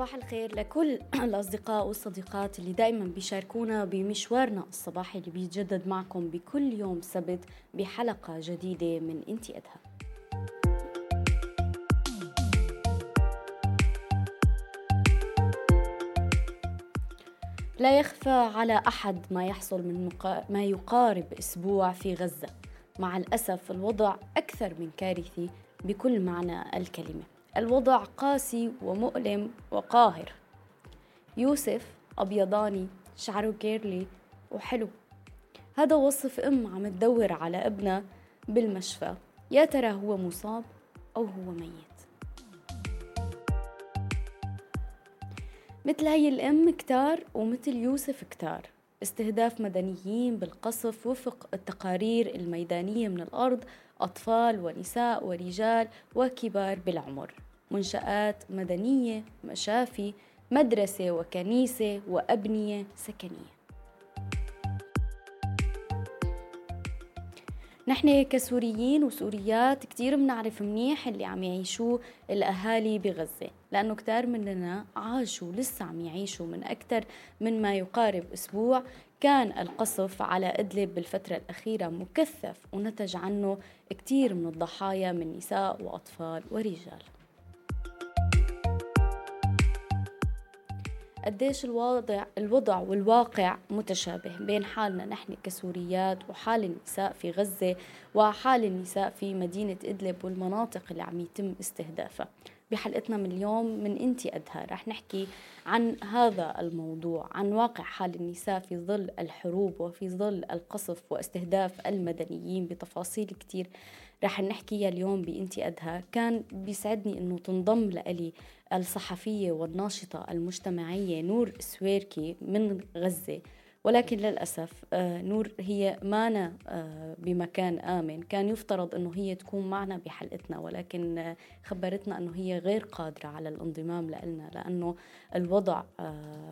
صباح الخير لكل الأصدقاء والصديقات اللي دايما بيشاركونا بمشوارنا الصباحي اللي بيتجدد معكم بكل يوم سبت بحلقة جديدة من إنتي أدهى. لا يخفى على أحد ما يحصل من ما يقارب أسبوع في غزة. مع الأسف الوضع أكثر من كارثي بكل معنى الكلمة. الوضع قاسي ومؤلم وقاهر. يوسف أبيضاني شعره كيرلي وحلو. هذا وصف أم عم تدور على ابنها بالمشفى. يا ترى هو مصاب أو هو ميت؟ مثل هي الأم كتار ومثل يوسف كتار. استهداف مدنيين بالقصف وفق التقارير الميدانية من الأرض أطفال ونساء ورجال وكبار بالعمر. منشآت مدنية مشافي مدرسة وكنيسة وأبنية سكنية. نحن كسوريين وسوريات كتير بنعرف منيح اللي عم يعيشوه الأهالي بغزة لأنه كتار مننا عاشوا لسه عم يعيشوا من أكثر من ما يقارب أسبوع. كان القصف على إدلب بالفترة الأخيرة مكثف ونتج عنه كتير من الضحايا من نساء وأطفال ورجال. قديش الوضع الوضع والواقع متشابه بين حالنا نحن كسوريات وحال النساء في غزة وحال النساء في مدينة إدلب والمناطق اللي عم يتم استهدافها. بحلقتنا من اليوم من إنتي ادهى رح نحكي عن هذا الموضوع عن واقع حال النساء في ظل الحروب وفي ظل القصف واستهداف المدنيين بتفاصيل كتير رح نحكيها اليوم بإنتي ادهى كان بيسعدني إنه تنضم لألي الصحفية والناشطة المجتمعية نور سويركي من غزة. ولكن للأسف آه، نور هي مانا آه، بمكان آمن. كان يفترض أنه هي تكون معنا بحلقتنا ولكن آه، خبرتنا أنه هي غير قادرة على الانضمام لنا لأنه الوضع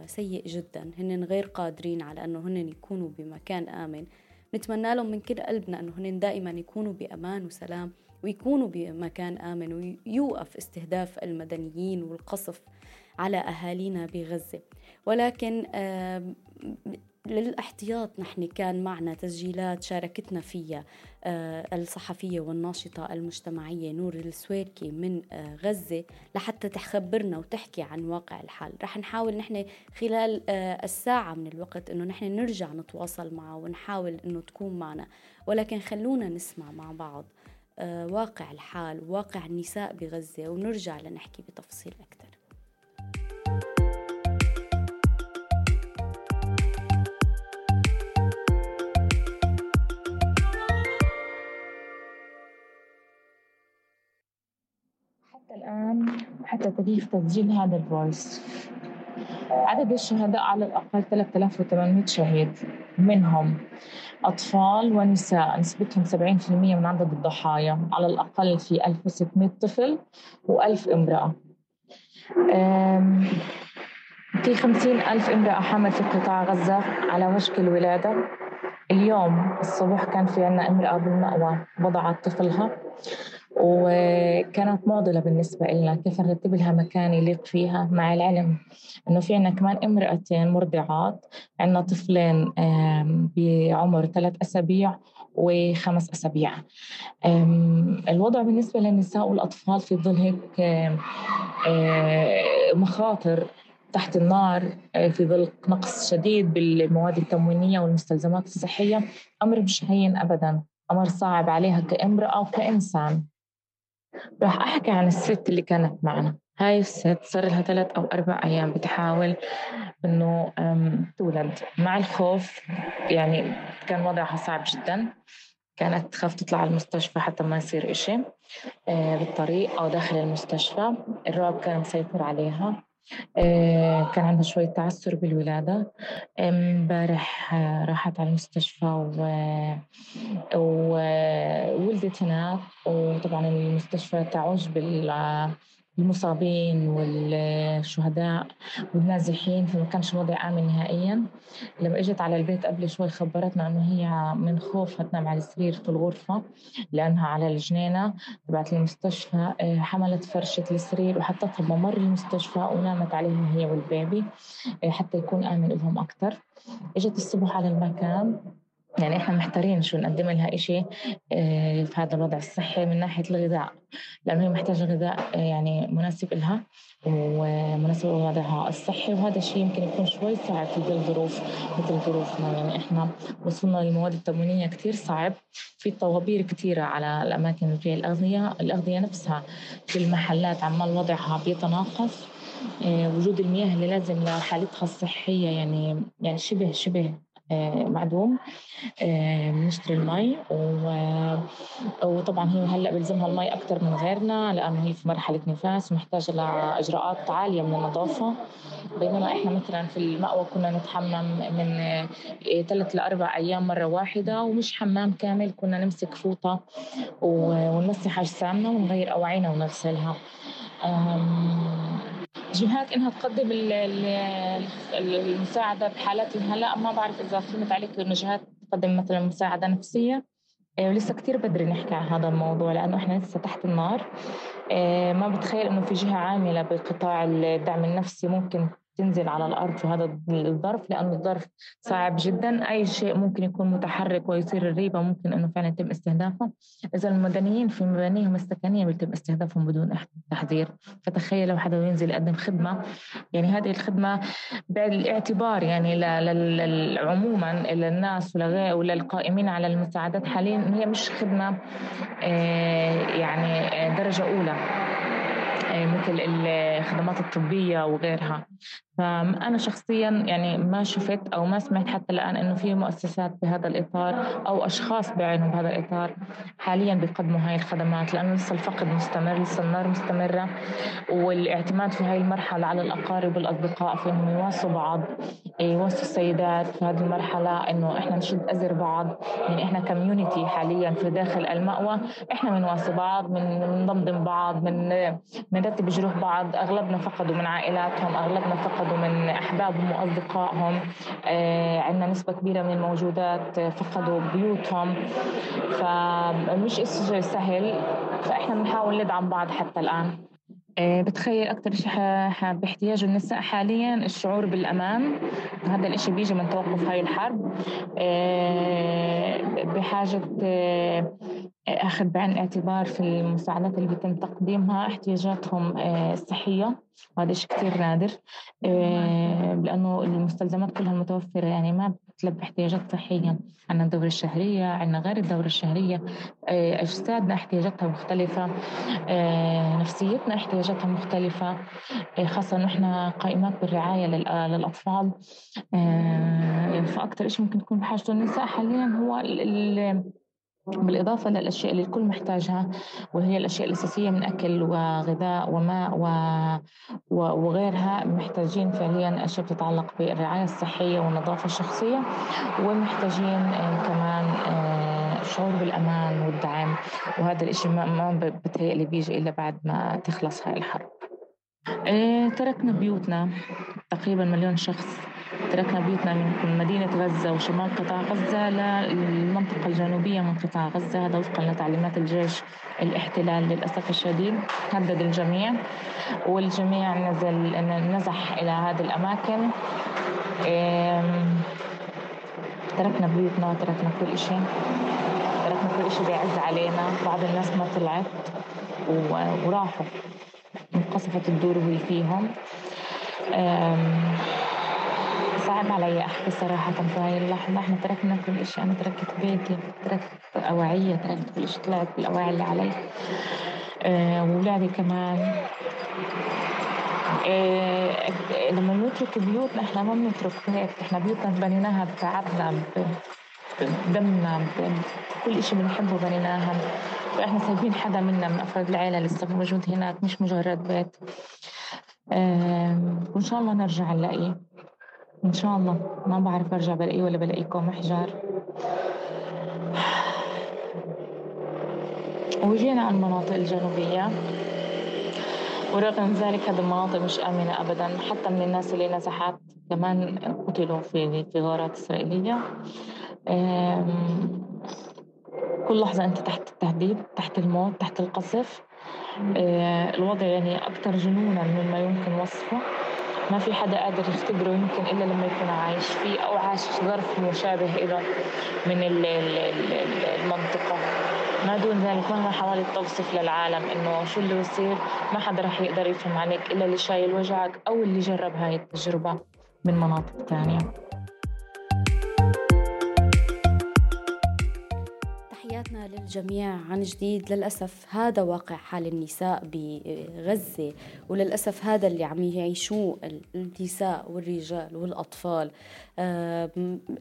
سيء جدا. هن غير قادرين على أنه هن يكونوا بمكان آمن. نتمنى لهم من كل قلبنا أنه هن دائما يكونوا بأمان وسلام. ويكونوا بمكان آمن ويوقف استهداف المدنيين والقصف على أهالينا بغزة. ولكن للاحتياط نحن كان معنا تسجيلات شاركتنا فيها آه، الصحفية والناشطة المجتمعية نور السويركي من آه، غزة لحتى تخبرنا وتحكي عن واقع الحال. رح نحاول نحن خلال آه، الساعة من الوقت إنه نحن نرجع نتواصل معه ونحاول إنه تكون معنا. ولكن خلونا نسمع مع بعض. واقع الحال وواقع النساء بغزة ونرجع لنحكي بتفصيل أكثر الآن حتى تاريخ تسجيل هذا الفويس. عدد الشهداء على الأقل 3800 شهيد منهم أطفال ونساء نسبتهم 70% من عدد الضحايا على الأقل في 1600 طفل و1000 امرأة. في 50 ألف امرأة حامل في قطاع غزة على وشك الولادة اليوم الصبح كان في عنا امرأة بالمأوى وضعت طفلها. وكانت معضلة بالنسبة لنا كيف نرتب لها مكان يليق فيها مع العلم. إنه في عنا كمان امرأتين مرضعات. عنا طفلين بعمر ثلاث أسابيع وخمس أسابيع. الوضع بالنسبة للنساء والأطفال في ظل هيك مخاطر تحت النار في ظل نقص شديد بالمواد التموينية والمستلزمات الصحية أمر مش هين أبدا. أمر صعب عليها كامرأة وكإنسان. راح أحكي عن الست اللي كانت معنا. هاي الست صار لها ثلاث أو أربع أيام بتحاول إنه تولد. مع الخوف يعني كان وضعها صعب جدا. كانت تخاف تطلع على المستشفى حتى ما يصير إشي آه، بالطريق أو داخل المستشفى. الرعب كان مسيطر عليها. كان عندها شوية تعثر بالولادة امبارح آه، راحت على المستشفى. وولدت هناك وطبعا المستشفى تعوج بال المصابين والشهداء والنازحين فما كانش الوضع آمن نهائيا. لما إجت على البيت قبل شوي خبرتنا إنه هي من خوفها تنام على السرير في الغرفة لأنها على الجنينة تبعت المستشفى آه، حملت فرشة السرير وحطتها بممر المستشفى ونامت عليها هي والبيبي آه، حتى يكون آمن لهم أكثر إجت الصبح على المكان يعني إحنا محتارين شو نقدم لها إشي آه، في هذا الوضع الصحي من ناحية الغذاء لأنه هي محتاجة غذاء آه، يعني مناسب لها ومناسب لوضعها الصحي وهذا الشيء يمكن يكون شوي صعب في ظل ظروف مثل ظروفنا. يعني إحنا وصلنا للمواد التموينية كتير صعب في طوابير كثيرة على الأماكن اللي الأغذية الأغذية نفسها في المحلات عمال وضعها بيتناقص آه، وجود المياه اللي لازم لحالتها الصحية يعني يعني شبه شبه معدوم آه، بنشتري المي وطبعا هي هلأ بيلزمها المي أكثر من غيرنا لأنه هي في مرحلة نفاس ومحتاجة لاجراءات عالية من النظافة. بينما إحنا مثلا في المأوى كنا نتحمم من ثلاث لاربع أيام مرة واحدة ومش حمام كامل كنا نمسك فوطة ونمسح أجسامنا ونغير اواعينا ونغسلها. جهات إنها تقدم المساعدة بحالات هلا ما بعرف إذا فهمت عليك إنه جهات تقدم مثلا مساعدة نفسية. آه، ولسه كتير بدري نحكي عن هذا الموضوع لأنه إحنا لسه تحت النار. آه، ما بتخيل إنه في جهة عاملة بقطاع الدعم النفسي ممكن تنزل على الأرض في هذا الظرف لأنه الظرف صعب جدا. أي شيء ممكن يكون متحرك ويصير الريبة ممكن أنه فعلا يتم استهدافه. إذا المدنيين في مبانيهم السكنية بيتم استهدافهم بدون تحذير. فتخيل لو حدا ينزل يقدم خدمة. يعني هذه الخدمة بالاعتبار يعني عموما للناس وللقائمين على المساعدات حاليا هي مش خدمة آه، يعني آه، درجة أولى آه، مثل الخدمات الطبية وغيرها. فأنا شخصيا يعني ما شفت أو ما سمعت حتى الآن إنه في مؤسسات بهذا الإطار أو أشخاص بعينهم بهذا الإطار حاليا بيقدموا هاي الخدمات لأنه لسه الفقد مستمر لسه النار مستمرة والاعتماد في هاي المرحلة على الأقارب والأصدقاء في إنهم يواصوا بعض يوصوا السيدات في هذه المرحلة إنه إحنا نشد أزر بعض يعني إحنا كميونيتي حاليا في داخل المأوى إحنا بنواصي بعض بنضمضم بعض بنرتب جروح بعض أغلبنا فقدوا من عائلاتهم أغلبنا فقدوا من أحبابهم وأصدقائهم. آه عندنا نسبة كبيرة من الموجودات فقدوا بيوتهم. فمش سهل فإحنا بنحاول ندعم بعض حتى الآن. آه، بتخيل أكثر شيء باحتياج النساء حاليا الشعور بالأمان. هذا الإشي بيجي من توقف هاي الحرب. آه، بحاجة أخذ بعين الاعتبار في المساعدات اللي بيتم تقديمها احتياجاتهم الصحية وهذا شيء كثير نادر. لأنه المستلزمات كلها متوفرة يعني ما بتلبي احتياجات صحية. عندنا الدورة الشهرية عندنا غير الدورة الشهرية. أجسادنا احتياجاتها مختلفة. نفسيتنا احتياجاتها مختلفة. خاصة نحن قائمات بالرعاية للأطفال. فأكثر شيء ممكن تكون بحاجته النساء حاليا هو بالإضافة للأشياء اللي الكل محتاجها وهي الأشياء الأساسية من أكل وغذاء وماء و... وغيرها محتاجين فعليا أشياء بتتعلق بالرعاية الصحية والنظافة الشخصية ومحتاجين آه، كمان آه، شعور بالأمان والدعم وهذا الإشي ما بتهيألي بيجي إلا بعد ما تخلص هاي الحرب. إيه تركنا بيوتنا تقريبا مليون شخص. تركنا بيوتنا من مدينة غزة وشمال قطاع غزة للمنطقة الجنوبية من قطاع غزة هذا وفقا لتعليمات الجيش الاحتلال للأسف الشديد. هدد الجميع والجميع نزل نزح إلى هذه الأماكن. تركنا بيوتنا تركنا كل شيء تركنا كل شيء بيعز علينا. بعض الناس ما طلعت وراحوا انقصفت الدور اللي فيهم. صعب علي أحكي صراحة في هاي اللحظة. إحنا تركنا كل شيء أنا تركت بيتي تركت أواعية تركت كل شيء طلعت بالأواعي اللي علي. أه وولادي كمان. أه لما نترك بيوتنا إحنا ما بنترك هيك. إحنا بيوتنا بنيناها بتعبنا بدمنا بكل شيء بنحبه بنيناها. فإحنا سايبين حدا منا من أفراد العيلة لسه موجود هناك مش مجرد بيت. أه وإن شاء الله نرجع نلاقيه. إن شاء الله. ما بعرف أرجع بلاقيه ولا بلاقيكم أحجار وجينا على المناطق الجنوبية. ورغم ذلك هذه المناطق مش آمنة أبدا. حتى من الناس اللي نزحت كمان قتلوا في في غارات إسرائيلية. كل لحظة أنت تحت التهديد تحت الموت تحت القصف. آه، الوضع يعني أكثر جنونا مما يمكن وصفه. ما في حدا قادر يختبره يمكن إلا لما يكون عايش فيه أو عايش ظرف مشابه له من المنطقة. ما دون ذلك مهما حاولت توصف للعالم إنه شو اللي بصير ما حدا رح يقدر يفهم عليك إلا اللي شايل وجعك أو اللي جرب هاي التجربة من مناطق تانية. للجميع عن جديد. للأسف هذا واقع حال النساء بغزة وللأسف هذا اللي عم يعيشوه النساء والرجال والأطفال.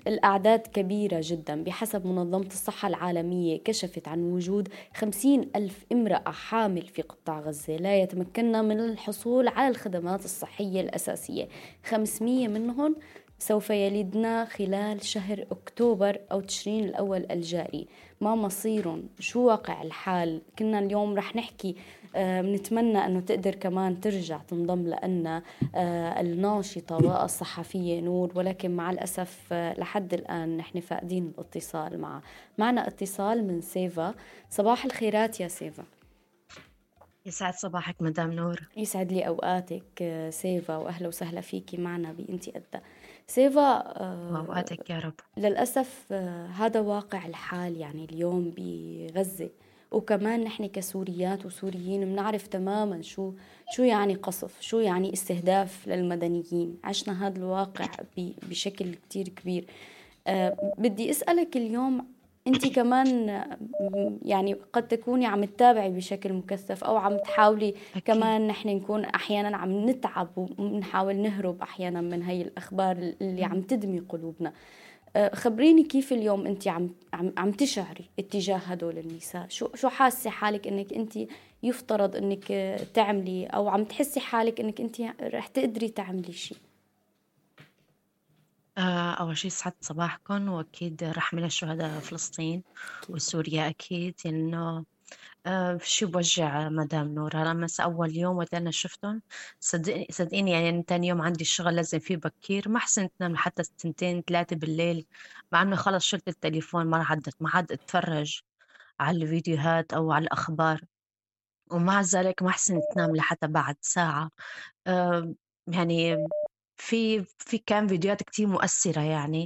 الأعداد كبيرة جدا. بحسب منظمة الصحة العالمية كشفت عن وجود خمسين ألف امرأة حامل في قطاع غزة. لا يتمكنن من الحصول على الخدمات الصحية الأساسية. 500 منهم سوف يلدنا خلال شهر أكتوبر أو تشرين الأول الجاري. ما مصيرهم شو واقع الحال؟ كنا اليوم رح نحكي آه بنتمنى أنه تقدر كمان ترجع تنضم لنا آه الناشطة والصحفية نور ولكن مع الأسف آه لحد الآن نحن فاقدين الاتصال معها معنا اتصال من سيفا. صباح الخيرات يا سيفا. يسعد صباحك مدام نور. يسعد لي أوقاتك سيفا وأهلا وسهلا فيكي معنا بإنتي قدها سيفا اوقاتك يا رب. للأسف آه، هذا واقع الحال يعني اليوم بغزة. وكمان نحن كسوريات وسوريين بنعرف تماما شو شو يعني قصف شو يعني استهداف للمدنيين. عشنا هذا الواقع بشكل كتير كبير. أه بدي أسألك اليوم أنت كمان يعني قد تكوني عم تتابعي بشكل مكثف أو عم تحاولي أكيد. كمان نحن نكون أحيانا عم نتعب وبنحاول نهرب أحيانا من هي الأخبار اللي عم تدمي قلوبنا. أه، خبريني كيف اليوم أنت عم عم عم تشعري اتجاه هدول النساء؟ شو شو حاسة حالك إنك أنت يفترض إنك تعملي أو عم تحسي حالك إنك أنت رح تقدري تعملي شيء؟ آه، أول شي يسعد صباحكم وأكيد رحمة لشهداء فلسطين وسوريا أكيد إنه آه، شي بوجع مدام نور أنا مس أول يوم وقت أنا شفتهم صدقيني يعني تاني يوم عندي الشغل لازم فيه بكير. ما حسنت نام لحتى تنتين ثلاثة بالليل مع إنه خلص شلت التليفون ما عدت ما عاد أتفرج على الفيديوهات أو على الأخبار. ومع ذلك ما حسنت نام لحتى بعد ساعة. آه، يعني في في كان فيديوهات كتير مؤثرة يعني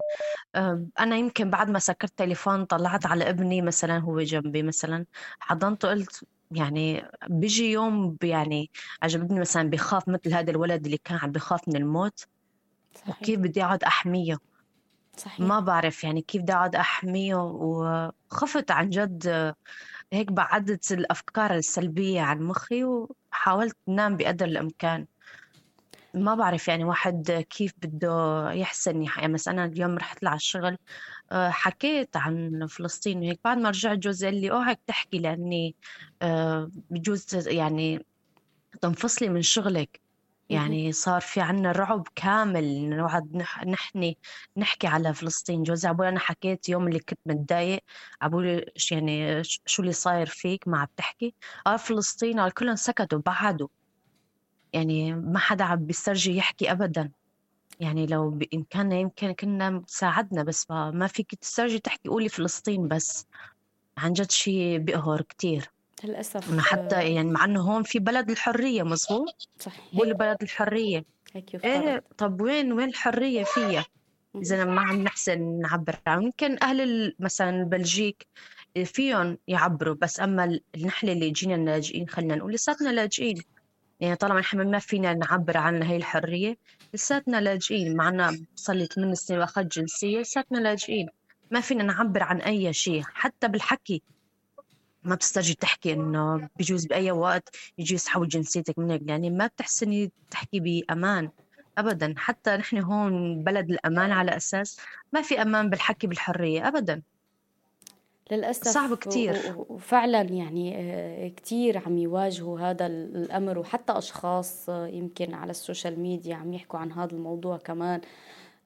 أنا يمكن بعد ما سكرت تليفون طلعت على ابني مثلا هو جنبي مثلا حضنته قلت يعني بيجي يوم يعني عجبني مثلا بخاف مثل هذا الولد اللي كان عم بخاف من الموت صحيح. وكيف بدي أقعد أحميه صحيح. ما بعرف يعني كيف بدي أقعد أحميه وخفت عن جد هيك بعدت الأفكار السلبية عن مخي وحاولت نام بقدر الإمكان ما بعرف يعني واحد كيف بده يحسن يعني مثلا أنا اليوم رحت على الشغل آه، حكيت عن فلسطين وهيك. بعد ما رجعت جوزي قال لي اوعك تحكي لأني آه، بجوز يعني تنفصلي من شغلك. يعني صار في عنا رعب كامل نقعد نحن نحكي على فلسطين. جوزي عبول أنا حكيت يوم اللي كنت متضايق عبول يعني شو اللي صاير فيك؟ ما عم تحكي. قال فلسطين قال كلهم سكتوا بعدوا. يعني ما حدا عم بيسترجي يحكي ابدا. يعني لو بامكاننا يمكن كنا ساعدنا بس ما فيك تسترجي تحكي قولي فلسطين بس. عن جد شيء بيقهر كتير. للأسف حتى يعني مع إنه هون في بلد الحرية مزبوط؟ صحيح. بقول بلد الحرية. هيك يفترض. إيه طب وين وين الحرية فيها؟ إذا ما عم نحسن نعبر عنه يمكن أهل مثلا البلجيك فيهم يعبروا بس أما النحله اللي جينا لاجئين خلينا نقول لساتنا لاجئين. يعني طالما نحن ما فينا نعبر عن هي الحرية لساتنا لاجئين. معنا صار لي ثمان سنين واخذت جنسية لساتنا لاجئين. ما فينا نعبر عن أي شيء. حتى بالحكي ما بتسترجي تحكي إنه بجوز بأي وقت يجي يسحبوا جنسيتك منك يعني ما بتحسني تحكي بأمان. ابدا. حتى نحن هون بلد الأمان على أساس ما في أمان بالحكي بالحرية. ابدا. للأسف صعب كتير. وفعلا يعني آه، كتير عم يواجهوا هذا الأمر وحتى أشخاص آه، يمكن على ال social media عم يحكوا عن هذا الموضوع كمان.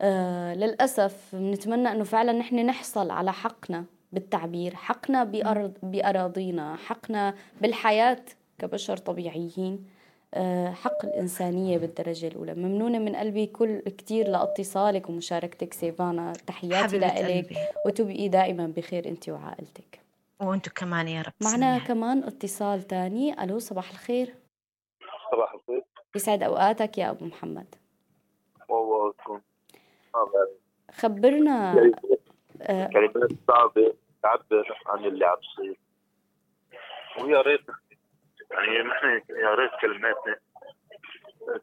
آه، للأسف بنتمنى أنه فعلا نحن نحصل على حقنا بالتعبير حقنا بأرض بأراضينا حقنا بالحياة كبشر طبيعيين. حق الإنسانية بالدرجة الأولى. ممنونة من قلبي كل كتير لاتصالك ومشاركتك سيفانا. تحياتي لك وتبقي دائما بخير أنت وعائلتك. وأنتم كمان يا رب. معنا سميح. كمان اتصال تاني. ألو صباح الخير. صباح الخير. يسعد أوقاتك يا أبو محمد. والله خبرنا كلمات صعبة تعبر عن اللي عم يصير. ويا ريت يعني نحن يا ريت كلماتنا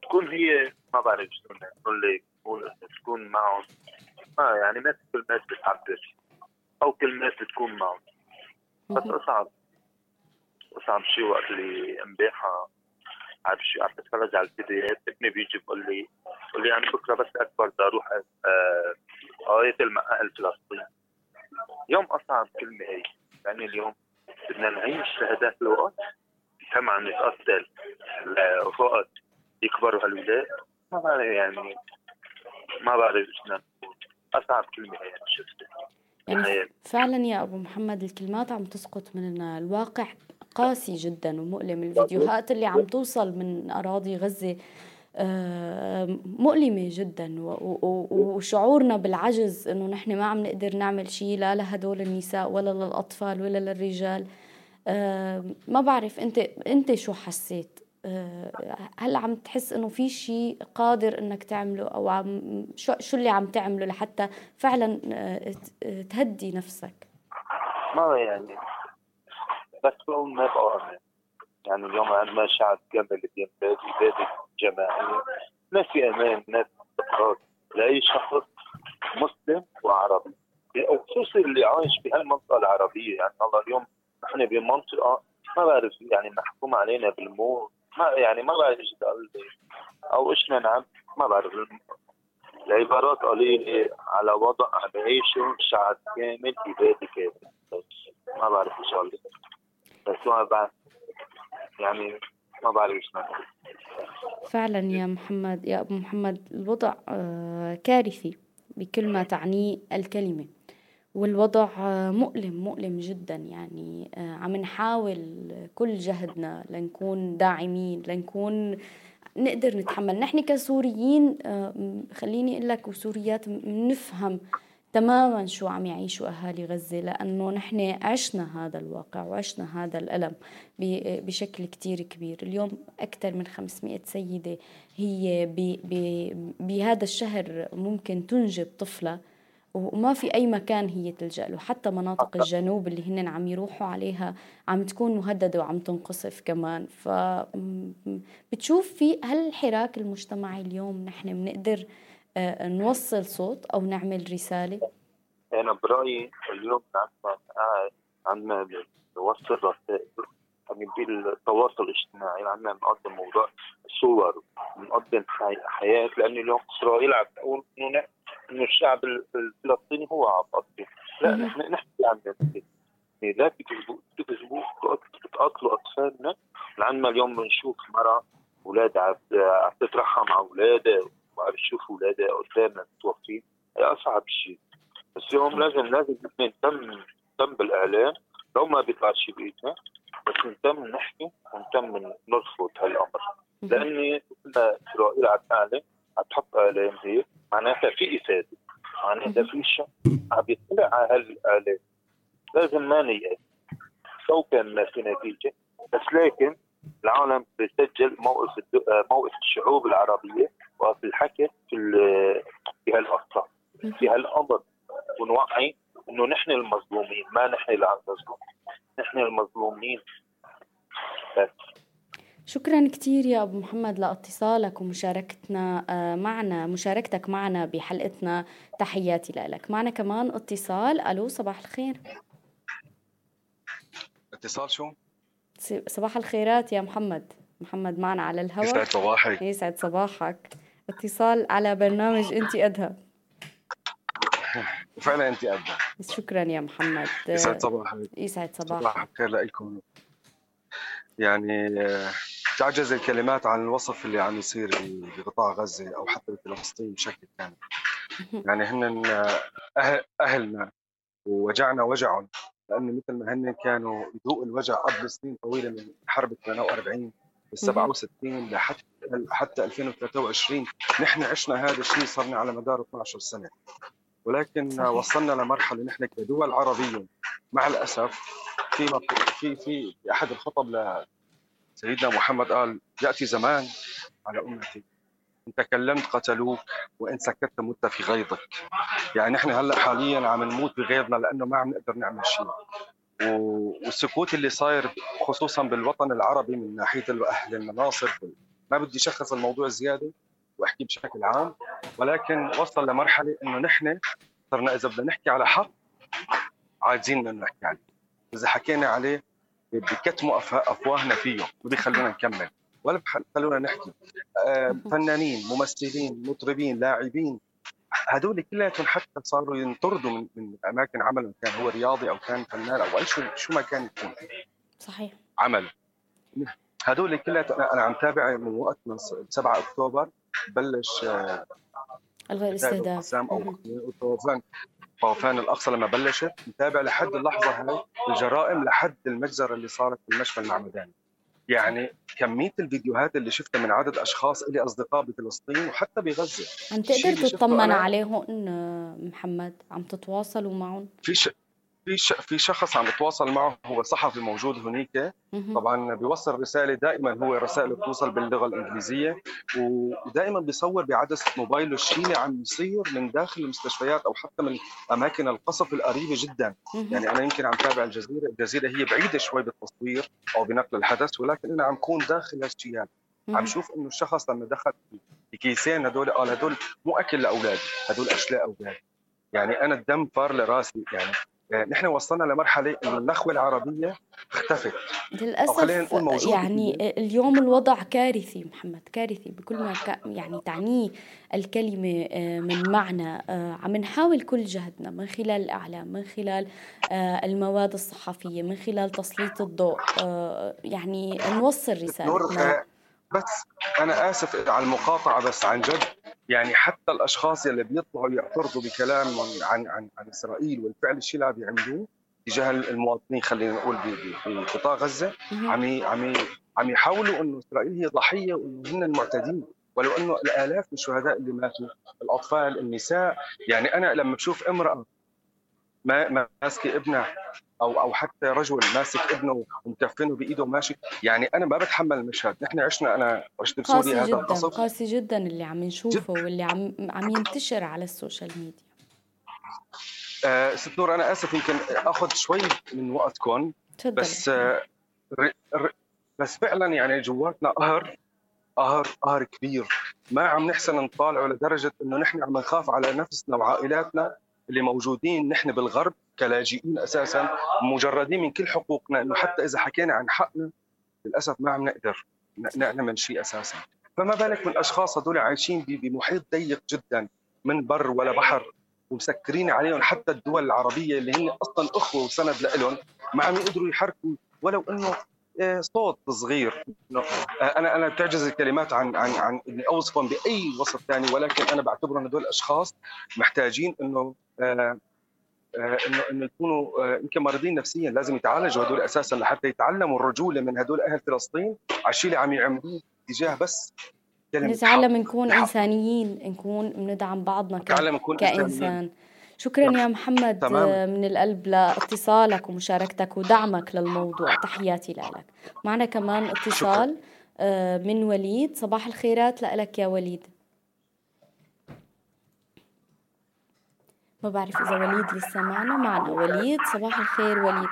تكون هي ما بعرف شو نقول لك تكون معهم. ما يعني ما كلمات بتعبر أو كلمات تكون معهم. بس اصعب أصعب شيء وقت اللي امبارحة عم عم بتفرج على الفيديوهات ابني بيجي بقول لي بقول لي أنا بكرة بس أكبر بدي أروح آه، قريت المقاهي الفلسطيني يوم أصعب كلمة هي. يعني اليوم بدنا نعيش لهداك الوقت كم عم نتقتل لوقت يكبروا هالولاد ما بعرف يعني ما بعرف إيش أصعب كلمة هي شفتها. يعني فعلا يا أبو محمد الكلمات عم تسقط من الواقع قاسي جدا ومؤلم. الفيديوهات اللي عم توصل من أراضي غزة آه، مؤلمة جدا. وشعورنا بالعجز إنه نحن ما عم نقدر نعمل شيء لا لهدول النساء ولا للأطفال ولا للرجال. ما بعرف انت انت شو حسيت؟ آه، هل عم تحس انه في شيء قادر انك تعمله أو عم شو شو اللي عم تعمله لحتى فعلا تهدي نفسك؟ ما يعني. بس ما بقى يعني اليوم عندنا شعب كامل بينبادي بادي جماعية ما في أمان ما لأي شخص مسلم وعربي. وخصوصي اللي عايش بهالمنطقة العربية. يعني الله اليوم نحن بمنطقة ما بعرف يعني محكوم علينا بالموت. ما يعني ما بعرف إيش أو إيش نعم ما بعرف. العبارات قليلة على وضع بعيشه شعب كامل ببادي كامل. بس ما بعرف إيش بس ما بعرف. يعني ما بعرف إيش فعلا يا محمد يا أبو محمد الوضع آه، كارثي بكل ما تعنيه الكلمة. والوضع آه، مؤلم مؤلم جدا يعني آه، عم نحاول كل جهدنا لنكون داعمين لنكون نقدر نتحمل. نحن كسوريين خليني أقول لك وسوريات نفهم تماما شو عم يعيشوا أهالي غزة لأنه نحن عشنا هذا الواقع وعشنا هذا الألم بشكل كتير كبير. اليوم أكثر من 500 سيدة هي بهذا الشهر ممكن تنجب طفلة وما في أي مكان هي تلجأ له. حتى مناطق الجنوب اللي هن عم يروحوا عليها عم تكون مهددة وعم تنقصف كمان. ف بتشوف في هل الحراك المجتمعي اليوم نحن بنقدر آه، نوصل صوت أو نعمل رسالة؟ أنا برأيي اليوم عندنا عندنا نوصل رسائل يعني بالتواصل الاجتماعي عندنا نقدم موضوع صور نقدم حياه لأنه اليوم إسرائيل عم تقول إنه إنه الشعب الفلسطيني هو عم يقتل لا نحن نحكي عن يعني لا بتكذبوا بتقتلوا أطفالنا. لعندنا اليوم بنشوف مرة أولاد عم تترحم على أولادها وعم تشوف أولادها قدامنا متوفين هي أصعب شيء. بس اليوم لازم لازم نهتم نهتم بالإعلام. لو ما بيطلع شيء بإيدنا بس نهتم نحكي ونهتم نرفض هالأمر. لأني إسرائيل عم تعلن عم تحط اعلام هي معناتها في إفادة. معناتها في شيء عم يطلع على هالاعلام لازم ما نيأس. سو كان ما في نتيجة. بس لكن العالم بيسجل موقف موقف الشعوب العربية وفي الحكي في في هالقصة. في هالأمر. ونوعي إنه نحن المظلومين ما نحن اللي عم نظلم نحن المظلومين. بس. شكرا كثير يا أبو محمد لاتصالك ومشاركتنا آه، معنا مشاركتك معنا بحلقتنا. تحياتي لك. معنا كمان اتصال. ألو صباح الخير. اتصال شو؟ صباح الخيرات يا محمد. محمد معنا على الهواء. يسعد صباحك. يسعد صباحك. اتصال على برنامج انت أدهى. وفعلا انت أدهى. شكرا يا محمد. يسعد صباحك. يسعد صباحك. صباح الخير لكم. يعني تعجز الكلمات عن الوصف اللي عم يصير بقطاع غزة أو حتى بفلسطين بشكل كامل. يعني هن أهل أهلنا ووجعنا وجعهم لأنه مثل ما هن كانوا يذوقوا الوجع قبل سنين طويلة من حرب 48 ال 67 لحتى حتى 2023 نحن عشنا هذا الشيء صرنا على مدار 12 سنة. ولكن صحيح. وصلنا لمرحلة نحن كدول عربية مع الأسف في في في أحد الخطب لسيدنا محمد قال يأتي زمان على أمتي. إن تكلمت قتلوك وإن سكت مت في غيظك. يعني نحن هلأ حاليا عم نموت بغيظنا لأنه ما عم نقدر نعمل شيء. والسكوت اللي صاير خصوصا بالوطن العربي من ناحية أهل المناصب. ما بدي شخص الموضوع زيادة وأحكي بشكل عام ولكن وصل لمرحلة إنه نحن صرنا إذا بدنا نحكي على حق عاجزين إنه نحكي عليه. إذا حكينا عليه بكتموا أفواهنا فيه ما بيخلونا نكمل. ولا بخلونا نحكي. آه، فنانين ممثلين مطربين لاعبين هدول كلياتهم حتى صاروا ينطردوا من, من أماكن عملهم كان هو رياضي أو كان فنان أو أي شو شو ما كان يكون. صحيح. عمل. هدول كلياتهم أنا عم تابع من وقت من 7 أكتوبر بلش آه، الغاء الاستهداف أو طوفان الأقصى لما بلشت متابع لحد اللحظة هاي الجرائم لحد المجزرة اللي صارت في المشفى المعمداني. يعني كمية الفيديوهات اللي شفتها من عدد أشخاص لي أصدقاء بفلسطين وحتى بغزة. عم تقدر تطمن عليهم محمد؟ عم تتواصلوا معهم؟ في ش... في. في شخص عم بتواصل معه هو صحفي موجود هنيك. طبعا بيوصل رسالة دائما هو رسائله بتوصل باللغة الإنجليزية ودائما بيصور بعدسه موبايله الشيء اللي عم يصير من داخل المستشفيات أو حتى من أماكن القصف القريبة جدا. يعني أنا يمكن عم تابع الجزيرة الجزيرة هي بعيدة شوي بالتصوير أو بنقل الحدث ولكن أنا عم كون داخل هالشيء عم شوف إنه الشخص لما دخل بكيسين هدول قال هدول مو أكل لأولادي هدول أشلاء أولادي. يعني أنا الدم فار لراسي يعني نحن وصلنا لمرحلة إنه النخوة العربية اختفت. للأسف يعني اليوم الوضع كارثي محمد كارثي بكل ما يعني تعنيه الكلمة آه، من معنى. آه، عم نحاول كل جهدنا من خلال الإعلام من خلال المواد الصحفية من خلال تسليط الضوء. يعني نوصل رسالتنا. بس أنا آسف على المقاطعة بس عن جد يعني حتى الأشخاص اللي بيطلعوا يعترضوا بكلام عن عن عن إسرائيل والفعل الشيء اللي بيعملوه تجاه المواطنين خلينا نقول في قطاع غزة عم عم عم يحاولوا إنه إسرائيل هي ضحية وإنه هن المعتدين ولو إنه الآلاف من الشهداء اللي ماتوا الأطفال النساء يعني أنا لما بشوف امرأة ما ماسكة ابنها أو أو حتى رجل ماسك ابنه ومكفنه بإيده وماشي. يعني أنا ما بتحمل المشهد. نحن عشنا أنا عشت بسوريا هذا القصف قاسي جدا اللي عم نشوفه جد. واللي عم عم ينتشر على ال social media. آه ست نور أنا آسف يمكن أخذ شوي من وقتكم. بس آه بس فعلا يعني جواتنا قهر قهر قهر كبير. ما عم نحسن نطالعه لدرجة إنه نحن عم نخاف على نفسنا وعائلاتنا اللي موجودين نحن بالغرب. كلاجئين أساسا مجردين من كل حقوقنا انه حتى إذا حكينا عن حقنا للأسف ما عم نقدر نعمل شيء أساسا. فما بالك من أشخاص هذول عايشين بمحيط ضيق جدا من بر ولا بحر ومسكرين عليهم حتى الدول العربية اللي هن أصلا أخوة وسند لهم ما عم يقدروا يحركوا ولو إنه آه، صوت صغير. آه، أنا أنا بتعجز الكلمات عن عن عن إني أوصفهم بأي وصف ثاني ولكن أنا بعتبرهم هدول الاشخاص محتاجين إنه آه، انه إنه يكونوا يمكن مريضين نفسيا لازم يتعالجوا هدول أساسا لحتى يتعلموا الرجولة من هدول أهل فلسطين. على الشيء اللي عم يعملوه تجاه بس نتعلم نكون إنسانيين نكون بندعم بعضنا كإنسان. شكرا يا محمد تمام. من القلب لاتصالك ومشاركتك ودعمك للموضوع. تحياتي لك. معنا كمان اتصال شكرا. آه، من وليد. صباح الخيرات لك يا وليد. ما بعرف إذا وليد لسه معنا. معنا وليد صباح الخير وليد.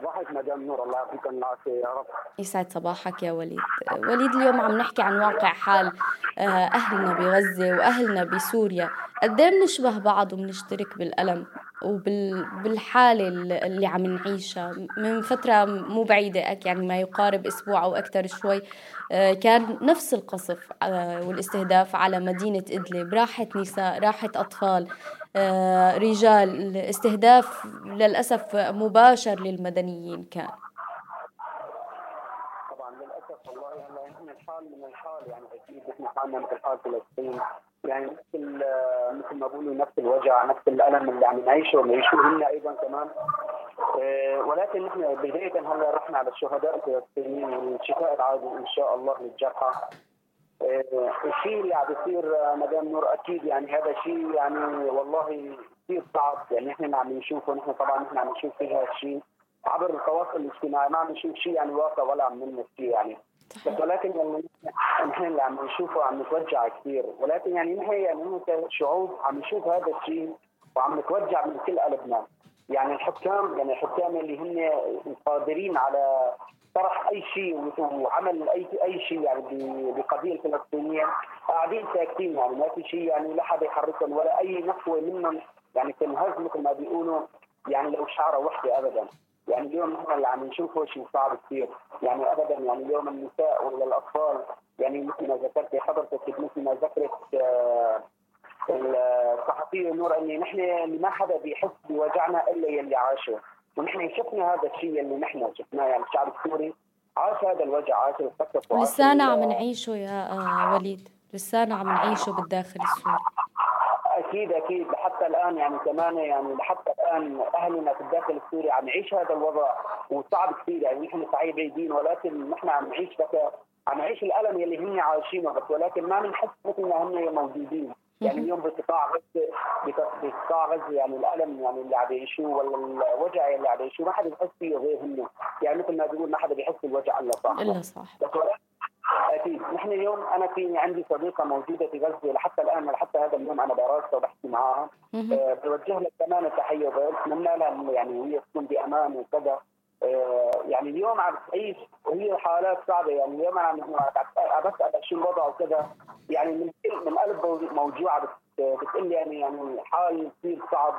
صباحك مدام نور. الله يعطيكم العافية يا رب. يسعد صباحك يا وليد. وليد اليوم عم نحكي عن واقع حال آه، أهلنا بغزة وأهلنا بسوريا. قد إيه بنشبه بعض وبنشترك بالألم وبالحاله اللي عم نعيشها؟ من فترة مو بعيدة يعني ما يقارب أسبوع أو أكثر شوي آه، كان نفس القصف آه، والاستهداف على مدينة إدلب. راحت نساء راحت أطفال. رجال استهداف للأسف مباشر للمدنيين كان. طبعا للأسف والله هلا نحن الحال من الحال يعني أكيد نحن حالنا مثل حال فلسطين. يعني مثل مثل ما بقولوا نفس الوجع نفس الألم اللي عم نعيشه بنعيشوه هن أيضا كمان. آه، ولكن نحن بداية هلا رحنا على الشهداء الفلسطينيين والشفاء العاجل إن شاء الله للجرحى. آه، الشيء اللي عم بيصير آه، مدام نور أكيد يعني هذا شيء يعني والله كثير صعب. يعني نحن عم نشوفه نحن طبعا نحن عم نشوف في هذا الشيء. عبر التواصل الاجتماعي ما عم نشوف شيء يعني واقع ولا عم نلمس شيء يعني. بس ولكن يعني نحن اللي عم نشوفه عم نتوجع كثير. ولكن يعني نحن يعني نحن كشعوب عم نشوف هذا الشيء وعم نتوجع من كل قلبنا. يعني الحكام يعني الحكام اللي هم قادرين على طرح أي شيء وعمل اي أي شيء يعني بقضية الفلسطينية. قاعدين ساكتين يعني ما في شيء يعني لا حدا يحركهم ولا أي نخوه منهم يعني تنهز مثل ما بيقولوا يعني لو شعرة وحده ابدا. يعني اليوم نحن اللي عم نشوفه شيء صعب كثير. يعني ابدا يعني اليوم النساء ولا الاطفال يعني مثل ما ذكرت حضرتك مثل ما ذكرت آه الصحفيه نور إني نحن ما حدا بيحس بوجعنا إلا يلي عاشه ونحن شفنا هذا الشيء اللي نحن شفناه يعني الشعب السوري عاش هذا الوجع عاش الفكر لسانا عم نعيشه يا آه، وليد. لسانا عم نعيشه بالداخل السوري. أكيد أكيد. لحتى الآن يعني كمان يعني لحتى الآن أهلنا في الداخل السوري عم نعيش هذا الوضع وصعب كثير. يعني نحن صحيح بعيدين ولكن نحن عم نعيش بك عم نعيش الألم يلي هن عايشينه بس ولكن ما بنحس مثل ما هن موجودين. يعني اليوم بقطاع غزه بقطاع غزه يعني الالم يعني اللي عم يعيشوه ولا الوجع اللي عم يعيشوه ما حدا بيحس فيه غير هم يعني مثل ما بيقول ما حدا بيحس بالوجع الا صح الا صح أكيد نحن اليوم أنا في عندي صديقه موجوده في غزه لحتى الان لحتى هذا اليوم أنا براسها وبحكي معاها أه بوجه لها كمان التحيه وبتمنى لها يعني هي تكون بامان وكذا أه يعني اليوم عم تعيش وهي حالات صعبه يعني اليوم أنا عم بسال شو الوضع وكذا يعني من من قلب موجوعه بتقول لي يعني يعني حال كثير صعب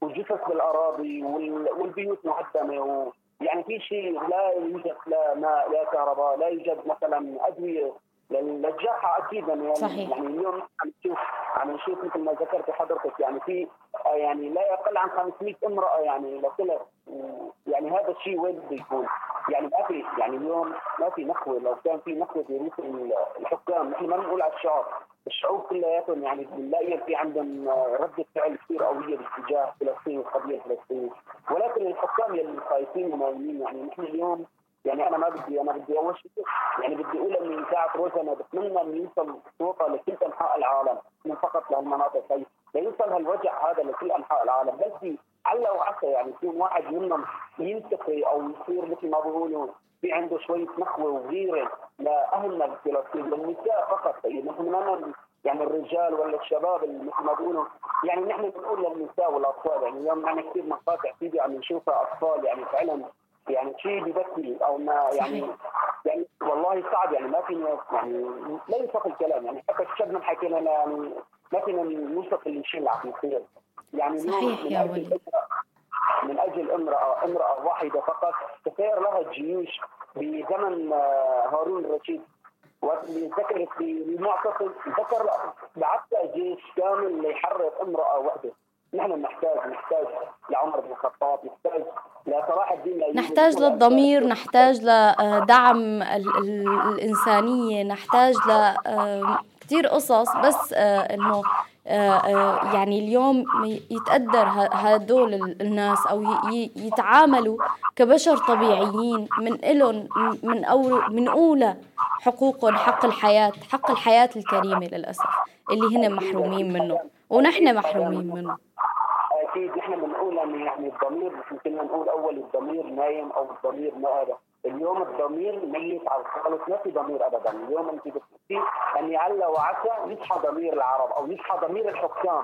وجثث بالأراضي والبيوت مهدمة يعني في شيء لا يوجد لا ماء لا كهرباء لا يوجد مثلا أدوية للجرحى أكيد يعني صحيح. يعني اليوم عم نشوف عم نشوف مثل ما ذكرت حضرتك يعني في يعني لا يقل عن 500 امرأة يعني لكل يعني هذا الشيء وين بده يكون؟ يعني ما في يعني اليوم ما في نخوة لو كان في نخوة في رؤوس الحكام نحن ما بنقول على الشعب الشعوب كلياتهم يعني بنلاقي في عندهم رده فعل كثير قوية باتجاه فلسطين والقضية الفلسطينيه ولكن الحكام اللي خايفين ومؤمنين يعني نحن اليوم يعني أنا ما بدي أنا بدي أول شيء يعني بدي أقول ان اذاعه روزنا بتمنى ان يوصل صوتها لكل أنحاء العالم مو فقط لهالمناطق هي ليوصل هالوجع هذا لكل أنحاء العالم. بس على وعسى يعني يكون واحد منهم ينتقي أو يصير مثل ما بيقولوا في عنده شوية نخوة وغيرة لاهلنا بفلسطين للنساء فقط. يعني نحن ما يعني الرجال ولا الشباب اللي مثل ما بيقولوا يعني نحن بنقول للنساء والأطفال يعني اليوم معنا كثير مقاطع فيديو عم نشوفها أطفال يعني فعلا يعني شيء ببكي أو ما يعني يعني والله صعب يعني ما فينا يعني لا يوصف الكلام يعني حتى الشاب من حكينا يعني ما فينا نوصف الشيء اللي عم يصير. يعني صحيح يا ولي من أجل امرأة امرأة واحدة فقط تسير لها الجيوش بزمن آه، هارون الرشيد. وذكرت المعتصم ذكر بعث جيش كامل ليحرر امرأة واحدة. نحن نحتاج نحتاج لعمر بن الخطاب نحتاج لصلاح الدين نحتاج للضمير نحتاج لدعم الإنسانية نحتاج ل كثير قصص بس آه، إنه آه، آه، يعني اليوم يتقدر هدول الناس أو يتعاملوا كبشر طبيعيين من إلهم من أول من أولى حقوقهم حق الحياة حق الحياة الكريمة للأسف اللي هن محرومين منه. ونحن محرومين منه. أكيد نحن بنقول يعني الضمير كنا نقول أول الضمير نايم أو الضمير نائم اليوم الضمير ميت على الخالص ما في ضمير ابدا. اليوم أنت بتحكي أن يعلى وعسى يصحى ضمير العرب أو يصحى ضمير الحكام.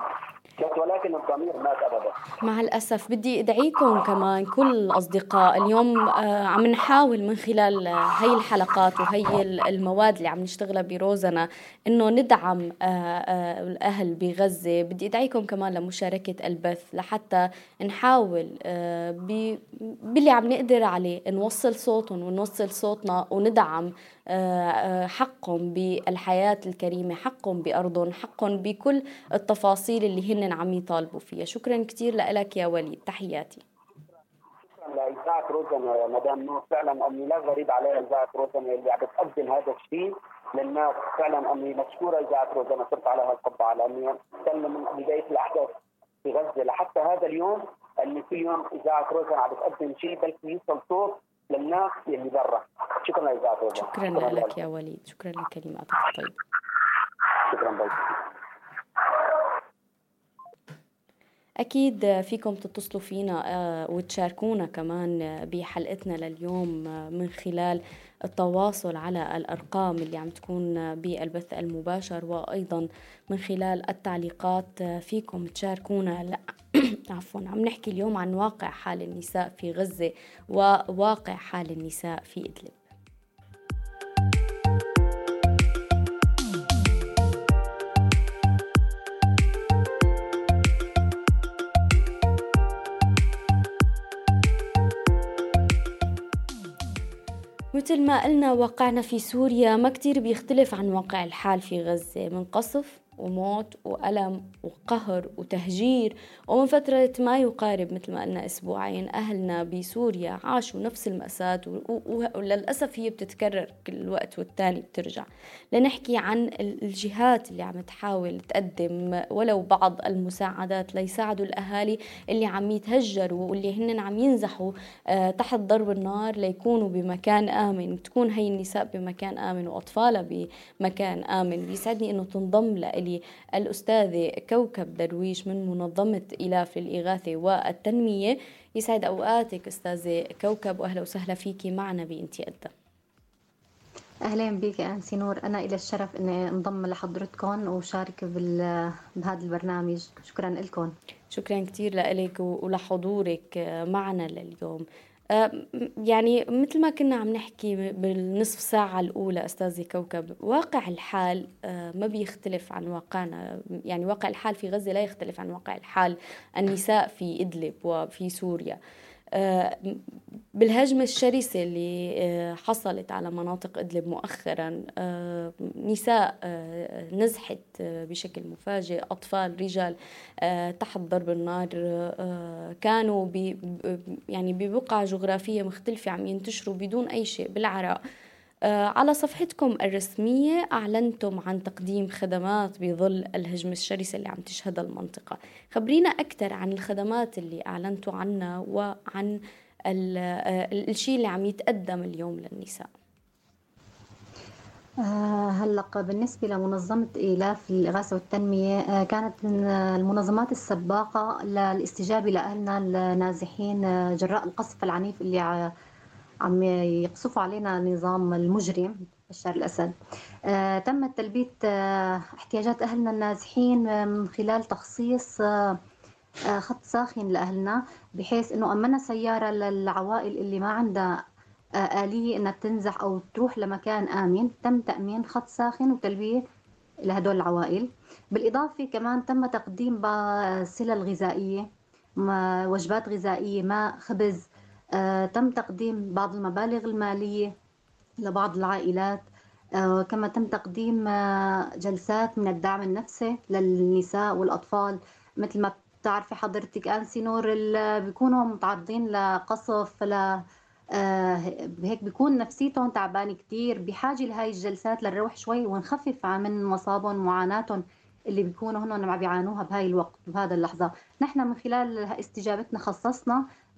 ولكن الضمير مات ابدا. مع الأسف بدي أدعيكم كمان كل الاصدقاء اليوم آه، عم نحاول من خلال هي الحلقات وهي المواد اللي عم نشتغلها بروزنا إنه ندعم آه، آه، الأهل بغزة. بدي أدعيكم كمان لمشاركة البث لحتى نحاول باللي عم نقدر عليه نوصل صوتهم ونوصل صوتنا وندعم حقهم بالحياة الكريمة حقهم بأرضهم حقهم بكل التفاصيل اللي هن عم يطالبوا فيها. شكرا كثير لك يا وليد. تحياتي. لاذاعه روزنا يا مدام نور. فعلا أمي لا غريب عليها اذاعه روزنا اللي عم بتقدم هذا الشيء للناس. فعلا أمي مشكورة اذاعه روزنا صرت عليها القبعه لاني تكلم من بداية الأحداث في غزة. لحتى هذا اليوم اللي فيهم اذاعه روزن عم بتقدم شيء بلكي يوصل صوت للناس اللي برا شكرا روزن شكرا, شكرا لك يا وليد. شكرا لكلماتك الطيبة. شكرا بيك أكيد فيكم تتصلوا فينا آه، وتشاركونا كمان بحلقتنا لليوم آه، من خلال التواصل على الأرقام اللي عم تكون بالبث المباشر وأيضا من خلال التعليقات آه، فيكم تشاركونا. عفوا عم نحكي اليوم عن واقع حال النساء في غزة وواقع حال النساء في إدلب. مثل ما قلنا واقعنا في سوريا ما كتير بيختلف عن واقع الحال في غزة. من قصف وموت وألم وقهر وتهجير. ومن فترة ما يقارب مثل ما قلنا أسبوعين أهلنا بسوريا عاشوا نفس المأساة وللأسف هي بتتكرر كل وقت والتالي بترجع. لنحكي عن الجهات اللي عم تحاول تقدم ولو بعض المساعدات ليساعدوا الأهالي اللي عم يتهجروا واللي هن عم ينزحوا آه، تحت ضرب النار ليكونوا بمكان آمن. تكون هي النساء بمكان آمن وأطفالها بمكان آمن. بيسعدني أنه تنضم لإلي الأستاذة كوكب درويش من منظمة إلاف للإغاثة والتنمية. يسعد أوقاتك أستاذة كوكب وأهلا وسهلا فيكي معنا بإنتي أدى أهلا بك يا أنسي نور. أنا إلى الشرف إني أنضم لحضرتكم وشارك بهذا البرنامج. شكرا لكم. شكرا كثير لك ولحضورك معنا لليوم. يعني مثل ما كنا عم نحكي بالنصف ساعة الأولى أستاذي كوكب واقع الحال آه، ما بيختلف عن واقعنا. يعني واقع الحال في غزة لا يختلف عن واقع الحال. النساء في إدلب وفي سوريا. بالهجمة الشرسة اللي آه، حصلت على مناطق إدلب مؤخرا آه، نساء نزحت بشكل مفاجئ أطفال رجال تحت ضرب النار كانوا يعني ببقعة جغرافية مختلفة عم ينتشروا بدون أي شيء بالعراء آه، على صفحتكم الرسمية أعلنتم عن تقديم خدمات بظل الهجمة الشرسة اللي عم تشهدها المنطقة. خبرينا أكثر عن الخدمات اللي أعلنتوا عنها وعن آه، الشيء اللي عم يتقدم اليوم للنساء. آه، هلأ بالنسبة لمنظمة إيلاف الإغاثة والتنمية كانت من المنظمات السباقة للاستجابة لأهلنا النازحين جراء القصف العنيف اللي عم يقصفوا علينا النظام المجرم بشار الأسد. آه تم تلبية آه احتياجات أهلنا النازحين من خلال تخصيص آه آه خط ساخن لأهلنا بحيث أنه أمنا سيارة للعوائل اللي ما عندها آه آلية أنها تنزح أو تروح لمكان آمن. تم تأمين خط ساخن وتلبية لهدول العوائل. بالإضافة كمان تم تقديم سلل غذائية وجبات غذائية ماء خبز آه، تم تقديم بعض المبالغ المالية لبعض العائلات. آه، كما تم تقديم آه، جلسات من الدعم النفسي للنساء والأطفال. مثل ما بتعرفي حضرتك أنسي نور بيكونوا متعرضين لقصف ل هيك بيكون نفسيتهم تعبانة كتير. بحاجة لهاي الجلسات لنروح شوي ونخفف من مصابهم ومعاناتهم اللي بيكونوا هن عم بيعانوها بهاي الوقت بهذا اللحظة. نحن من خلال استجابتنا خصصنا آه،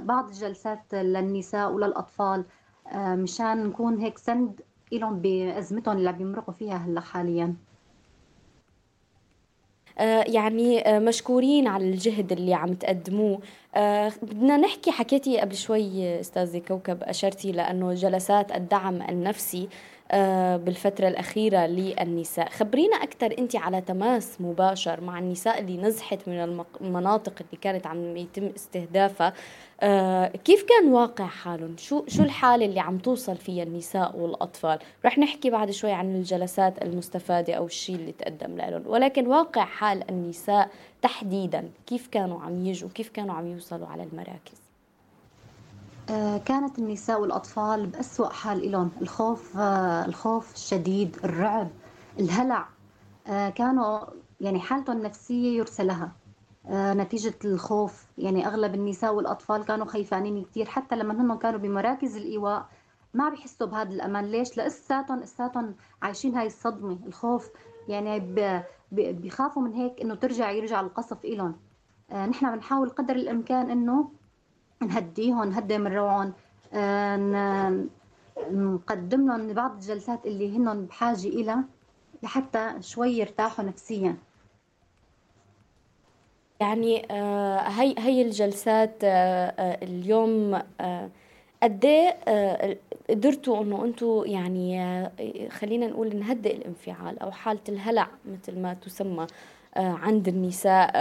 بعض الجلسات للنساء وللأطفال آه، مشان نكون هيك سند لهم بأزمتهم اللي عم يمرقوا فيها هلا حاليا. آه، يعني مشكورين على الجهد اللي عم تقدموه. بدنا نحكي حكيتي قبل شوي أستاذة كوكب أشرتي لأنه جلسات الدعم النفسي آه، بالفترة الأخيرة للنساء. خبرينا أكثر أنت على تماس مباشر مع النساء اللي نزحت من المناطق اللي كانت عم يتم استهدافها. آه، كيف كان واقع حالهم؟ شو شو الحالة اللي عم توصل فيها النساء والأطفال؟ رح نحكي بعد شوي عن الجلسات المستفادة أو الشيء اللي تقدم لهم. ولكن واقع حال النساء تحديدا كيف كانوا عم يجوا؟ كيف كانوا عم يوصلوا على المراكز؟ آه، كانت النساء والأطفال بأسوأ حال لهم الخوف آه، الخوف الشديد الرعب الهلع. آه، كانوا يعني حالتهم النفسية يرسى لها نتيجة الخوف. يعني أغلب النساء والأطفال كانوا خيفانين كثير حتى لما هن كانوا بمراكز الإيواء ما بيحسوا بهذا الأمان. ليش؟ لإساتهم إساتهم عايشين هاي الصدمة. الخوف يعني بيخافوا من هيك إنه ترجع يرجع القصف إلهم. آه، نحن بنحاول قدر الإمكان إنه نهديهم نهدي من روعهم آه، نقدم لهم بعض الجلسات اللي هن بحاجة إلها لحتى شوي يرتاحوا نفسيا. يعني آه، هي هي الجلسات اليوم قد إيه قدرتوا إنه أنتم يعني خلينا نقول نهدئ الانفعال أو حالة الهلع مثل ما تسمى عند النساء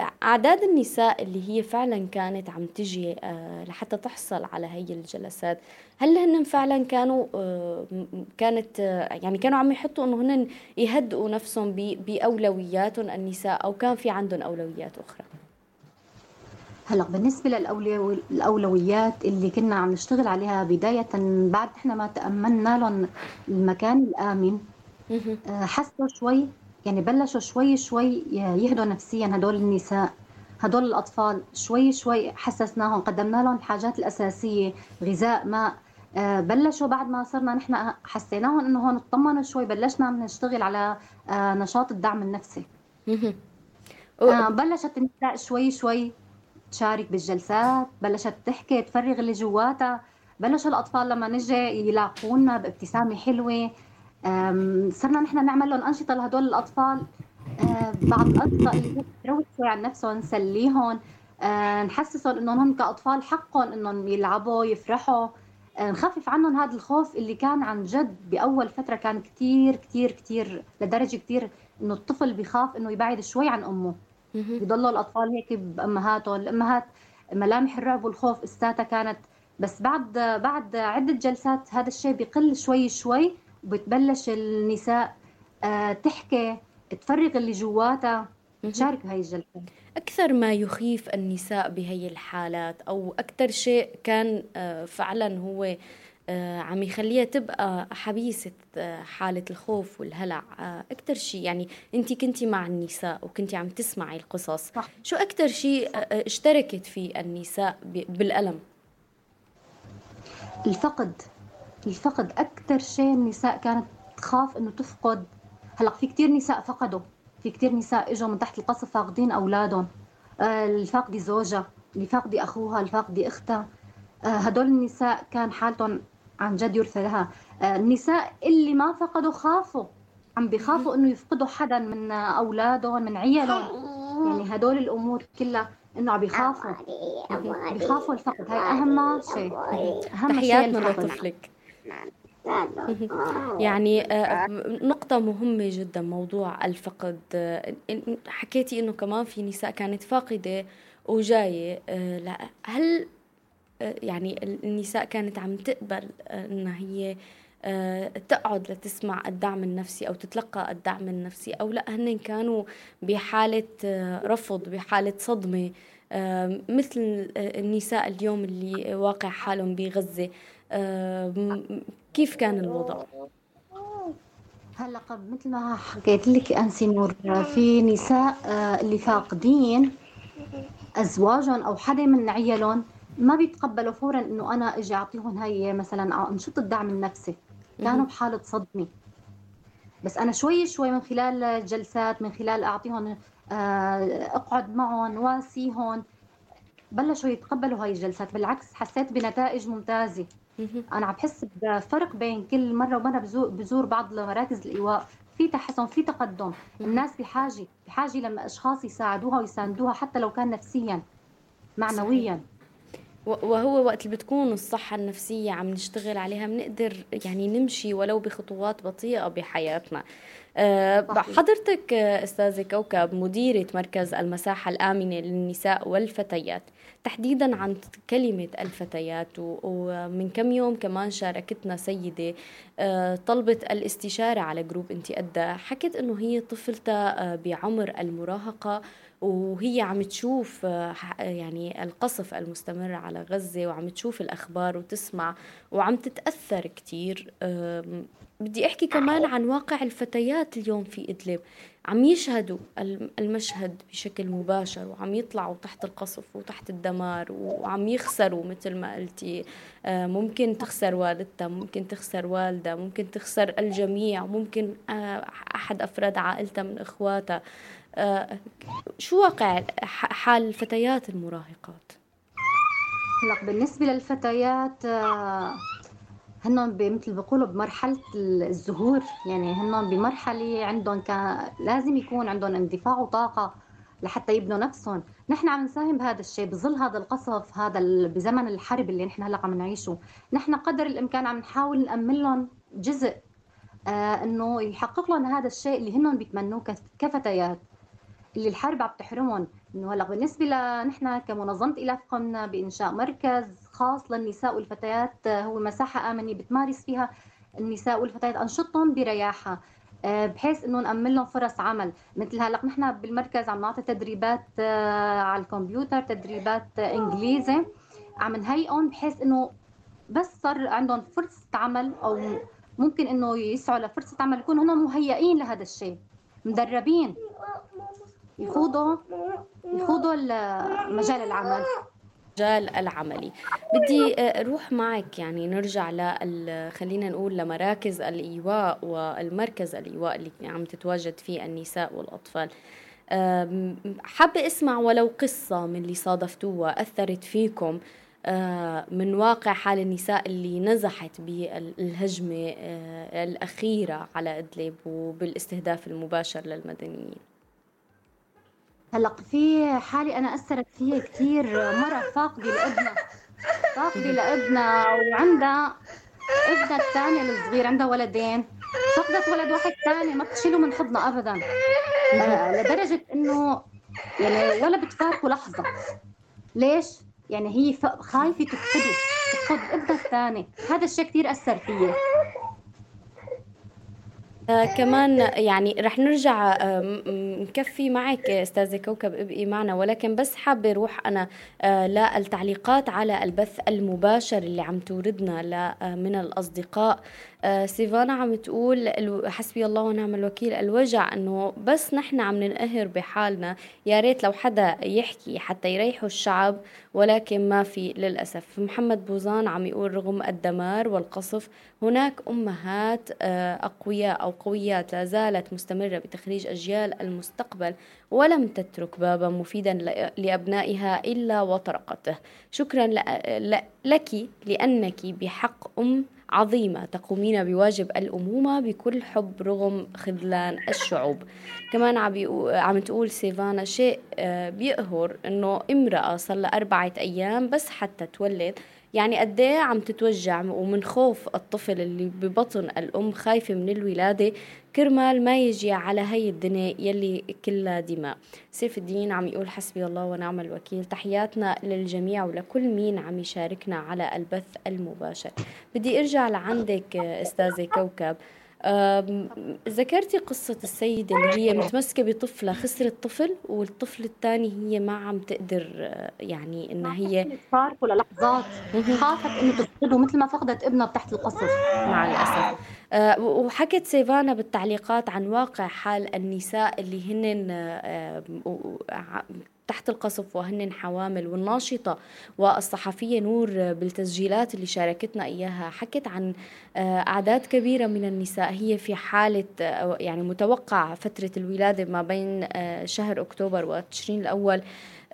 أعداد النساء اللي هي فعلا كانت عم تجي آه، لحتى تحصل على هي الجلسات هل هن فعلا كانوا آه، كانت آه، يعني كانوا عم يحطوا إنه هن يهدئوا نفسهم بأولوياتهم النساء أو كان في عندهم أولويات أخرى؟ هلأ بالنسبة للاولويات اللي كنا عم نشتغل عليها بداية بعد إحنا ما تأملنا لهم المكان الآمن حسوا شوي يعني بلشوا شوي شوي يهدوا نفسيا هدول النساء هدول الأطفال شوي شوي حسسناهم قدمنا لهم الحاجات الأساسية غذاء ماء. آه، بلشوا بعد ما صرنا نحن حسيناهم إنه هون اطمنوا شوي بلشنا نشتغل على آه، نشاط الدعم النفسي. آه، بلشت النساء شوي شوي تشارك بالجلسات بلشت تحكي تفرغ اللي جواتها. بلشوا الأطفال لما نجي يلاقونا بابتسامة حلوة صرنا نحن نعمل لهم أنشطة لهدول الأطفال. بعض الانشطه اللي تروح شوي عن نفسهم نسليهم نحسسهم إنهم هم كأطفال حقهم إنهم يلعبوا يفرحوا. نخفف عنهم هذا الخوف اللي كان عن جد بأول فترة كان كثير كثير كثير لدرجة كثير إنه الطفل بيخاف إنه يبعد شوي عن أمه. بيضلوا الأطفال هيك بامهاتهم الأمهات ملامح الرعب والخوف إستاتا كانت. بس بعد بعد عدة جلسات هذا الشيء بيقل شوي شوي. وبتبلش النساء آه، تحكي تفرغ اللي جواتها. تشارك هاي الجلسات أكثر ما يخيف النساء بهي الحالات أو أكثر شيء كان آه، فعلا هو آه، عم يخليها تبقى حبيسة حالة الخوف والهلع. أكثر شيء يعني أنت كنتي مع النساء وكنتي عم تسمعي القصص صح. شو أكثر شيء اشتركت فيه النساء بالألم؟ الفقد. الفقد أكثر شيء النساء كانت تخاف إنه تفقد. هلأ في كثير نساء فقدوا. في كثير نساء إجوا من تحت القصف فاقدين أولادهم. آه، الفاقدة زوجها اللي فاقدة أخوها الفاقدة إختها. آه، هدول النساء كان حالتهم عن جد يرثى لها. آه، النساء اللي ما فقدوا خافوا. عم بيخافوا إنه يفقدوا حدا من أولادهم من عيالهم. يعني هدول الأمور كلها إنه عم بيخافوا. بيخافوا الفقد. هاي أهم شيء. أهم شيء لطفلك. يعني آه، نقطة مهمة جدا موضوع الفقد. آه، حكيتي إنه كمان في نساء كانت فاقدة وجاية آه، لا هل يعني النساء كانت عم تقبل إنها هي تقعد لتسمع الدعم النفسي أو تتلقى الدعم النفسي أو لا هن كانوا بحالة رفض بحالة صدمة مثل النساء اليوم اللي واقع حالهم بغزة. كيف كان الوضع؟ هلا مثل ما حكيت لك أنسي نور في نساء آه، اللي فاقدين أزواجهم أو حدا من عيالهم ما بيتقبلوا فورا إنه أنا إجي أعطيهم هي مثلا أنشطة الدعم النفسي. كانوا بحالة صدمة. بس أنا شوي شوي من خلال جلسات من خلال أعطيهم آه، أقعد معهم واسيهم بلشوا يتقبلوا هاي الجلسات. بالعكس حسيت بنتائج ممتازة. أنا عم بحس بفرق بين كل مرة ومرة بزور بعض مراكز الإيواء. في تحسن في تقدم. الناس بحاجة بحاجة لما أشخاص يساعدوها ويساندوها حتى لو كان نفسيا معنويا. وهو وقت اللي بتكون الصحة النفسية عم نشتغل عليها بنقدر يعني نمشي ولو بخطوات بطيئة بحياتنا. حضرتك أستاذة كوكب مديرة مركز المساحة الآمنة للنساء والفتيات. تحديدا عن كلمة الفتيات ومن كم يوم كمان شاركتنا سيدة آه، طلبت الاستشارة على جروب انت أدى. حكت إنه هي طفلتها آه، بعمر المراهقة وهي عم تشوف آه، يعني القصف المستمر على غزة وعم تشوف الأخبار وتسمع وعم تتأثر كتير بدي أحكي كمان عن واقع الفتيات اليوم في إدلب. عم يشهدوا المشهد بشكل مباشر وعم يطلعوا تحت القصف وتحت الدمار وعم يخسروا مثل ما قلتي. آه، ممكن تخسر والدتها ممكن تخسر والدها ممكن تخسر الجميع ممكن آه، أحد أفراد عائلتها من إخواتها. شو واقع حال الفتيات المراهقات؟ هلأ بالنسبة للفتيات هن مثل بيقولوا بمرحلة الزهور. يعني هن بمرحلة عندهم كان لازم يكون عندهم اندفاع وطاقة لحتى يبنوا نفسهم نحن عم نساهم بهذا الشيء بظل هذا القصف هذا بزمن الحرب اللي نحن هلا عم نعيشه نحن قدر الإمكان عم نحاول نأمن لهم جزء آه انه يحقق لهم هذا الشيء اللي هن بيتمنوه كفتيات. اللي الحرب عم تحرمهم انه هلا بالنسبة لنحن كمنظمة إلاف قمنا بإنشاء مركز خاص للنساء والفتيات آه، هو مساحة آمنة بتمارس فيها النساء والفتيات أنشطتهم برياحة آه، بحيث إنه نأمن لهم فرص عمل. مثل هلأ نحن بالمركز عم نعطي تدريبات آه، على الكمبيوتر تدريبات إنجليزي. عم نهيئهم بحيث إنه بس صار عندهم فرصة عمل أو ممكن إنه يسعوا لفرصة عمل يكونوا هم مهيئين لهذا الشيء مدربين. يخوضوا يخوضوا مجال العمل. المجال العملي. بدي أروح معك يعني نرجع ل خلينا نقول لمراكز الإيواء والمركز الإيواء اللي عم تتواجد فيه النساء والأطفال. حابة أسمع ولو قصة من اللي صادفتوها أثرت فيكم من واقع حال النساء اللي نزحت بالهجمة الأخيرة على إدلب وبالاستهداف المباشر للمدنيين. هلأ في حالي أنا أثرت فيها كثير مرة فاقده لابنها فاقده لابنها وعندها ابنها الثاني الصغير عندها ولدين. فقدت ولد واحد ثاني ما بتشيله من حضنها ابدا. لدرجة إنه يعني ولا بتفارقه لحظة. ليش؟ يعني هي خايفة تفقده تفقد ابنها الثاني. هذا الشيء كثير أثر فيي آه كمان يعني رح نرجع آه نكفي معك أستاذة كوكب ابقي معنا ولكن بس حابة أروح أنا آه للتعليقات على البث المباشر اللي عم توردنا آه، من الأصدقاء. آه، سيفانا عم تقول حسبي الله ونعم الوكيل الوجع إنه بس نحن عم ننقهر بحالنا يا ريت لو حدا يحكي حتى يريحوا الشعب. ولكن ما في للأسف. محمد بوزان عم يقول رغم الدمار والقصف هناك أمهات آه، أقوياء أو قويات لا زالت مستمرة بتخريج أجيال المستقبل ولم تترك بابا مفيدا لأبنائها إلا وطرقته. شكرا لك لأنك بحق أم عظيمة تقومين بواجب الأمومة بكل حب رغم خذلان الشعوب. كمان عم تقول سيفانا شيء آه، بيقهر إنه امرأة لها أربعة أيام بس حتى تولد. يعني قد إيه عم تتوجع ومن خوف الطفل اللي ببطن الأم خايفة من الولادة كرمال ما يجي على هي الدنيا يلي كلها دماء. سيف الدين عم يقول حسبي الله ونعم الوكيل تحياتنا للجميع ولكل مين عم يشاركنا على البث المباشر. بدي أرجع لعندك أستاذة كوكب. ذكرتي قصة السيدة اللي هي متمسكة بطفلة خسرت طفل والطفل الثاني هي ما عم تقدر آه، يعني إنها هي فارقه للحظات خافت إنه تفقده مثل ما فقدت ابنها تحت القصف مع الأسف. آه، وحكت سيفانا بالتعليقات عن واقع حال النساء اللي هن آه، تحت القصف وهن حوامل والناشطة والصحفية نور بالتسجيلات اللي شاركتنا إياها. حكت عن آه، أعداد كبيرة من النساء. هي في حالة آه، يعني متوقع فترة الولادة ما بين آه، شهر أكتوبر وتشرين الأول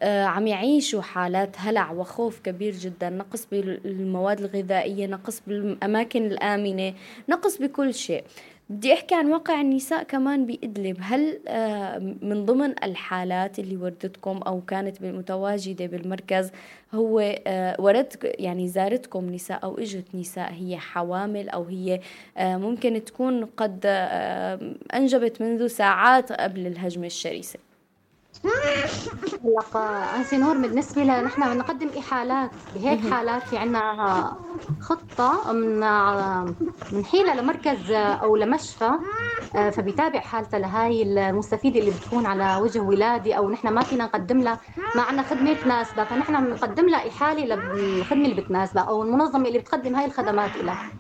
عم يعيشوا حالات هلع وخوف كبير جدا. نقص بالمواد الغذائية نقص بالأماكن الآمنة نقص بكل شيء. بدي أحكي عن واقع النساء كمان بإدلب. هل آه، من ضمن الحالات اللي وردتكم أو كانت متواجدة بالمركز هو آه، ورد يعني زارتكم نساء أو إجت نساء هي حوامل أو هي آه، ممكن تكون قد أنجبت منذ ساعات قبل الهجمة الشرسة؟ هلا انسي نور بالنسبة لنا نحن بنقدم إحالات بهيك حالات في عنا خطة من بنحيلها لمركز أو لمشفى آه، فبيتابع حالتها لهاي المستفيدة اللي بتكون على وجه ولاده أو نحن ما فينا نقدم لها ما عندنا خدمة تناسبها فنحن بنقدم لها إحالة للخدمة اللي بتناسبها أو المنظمة اللي بتقدم هاي الخدمات لها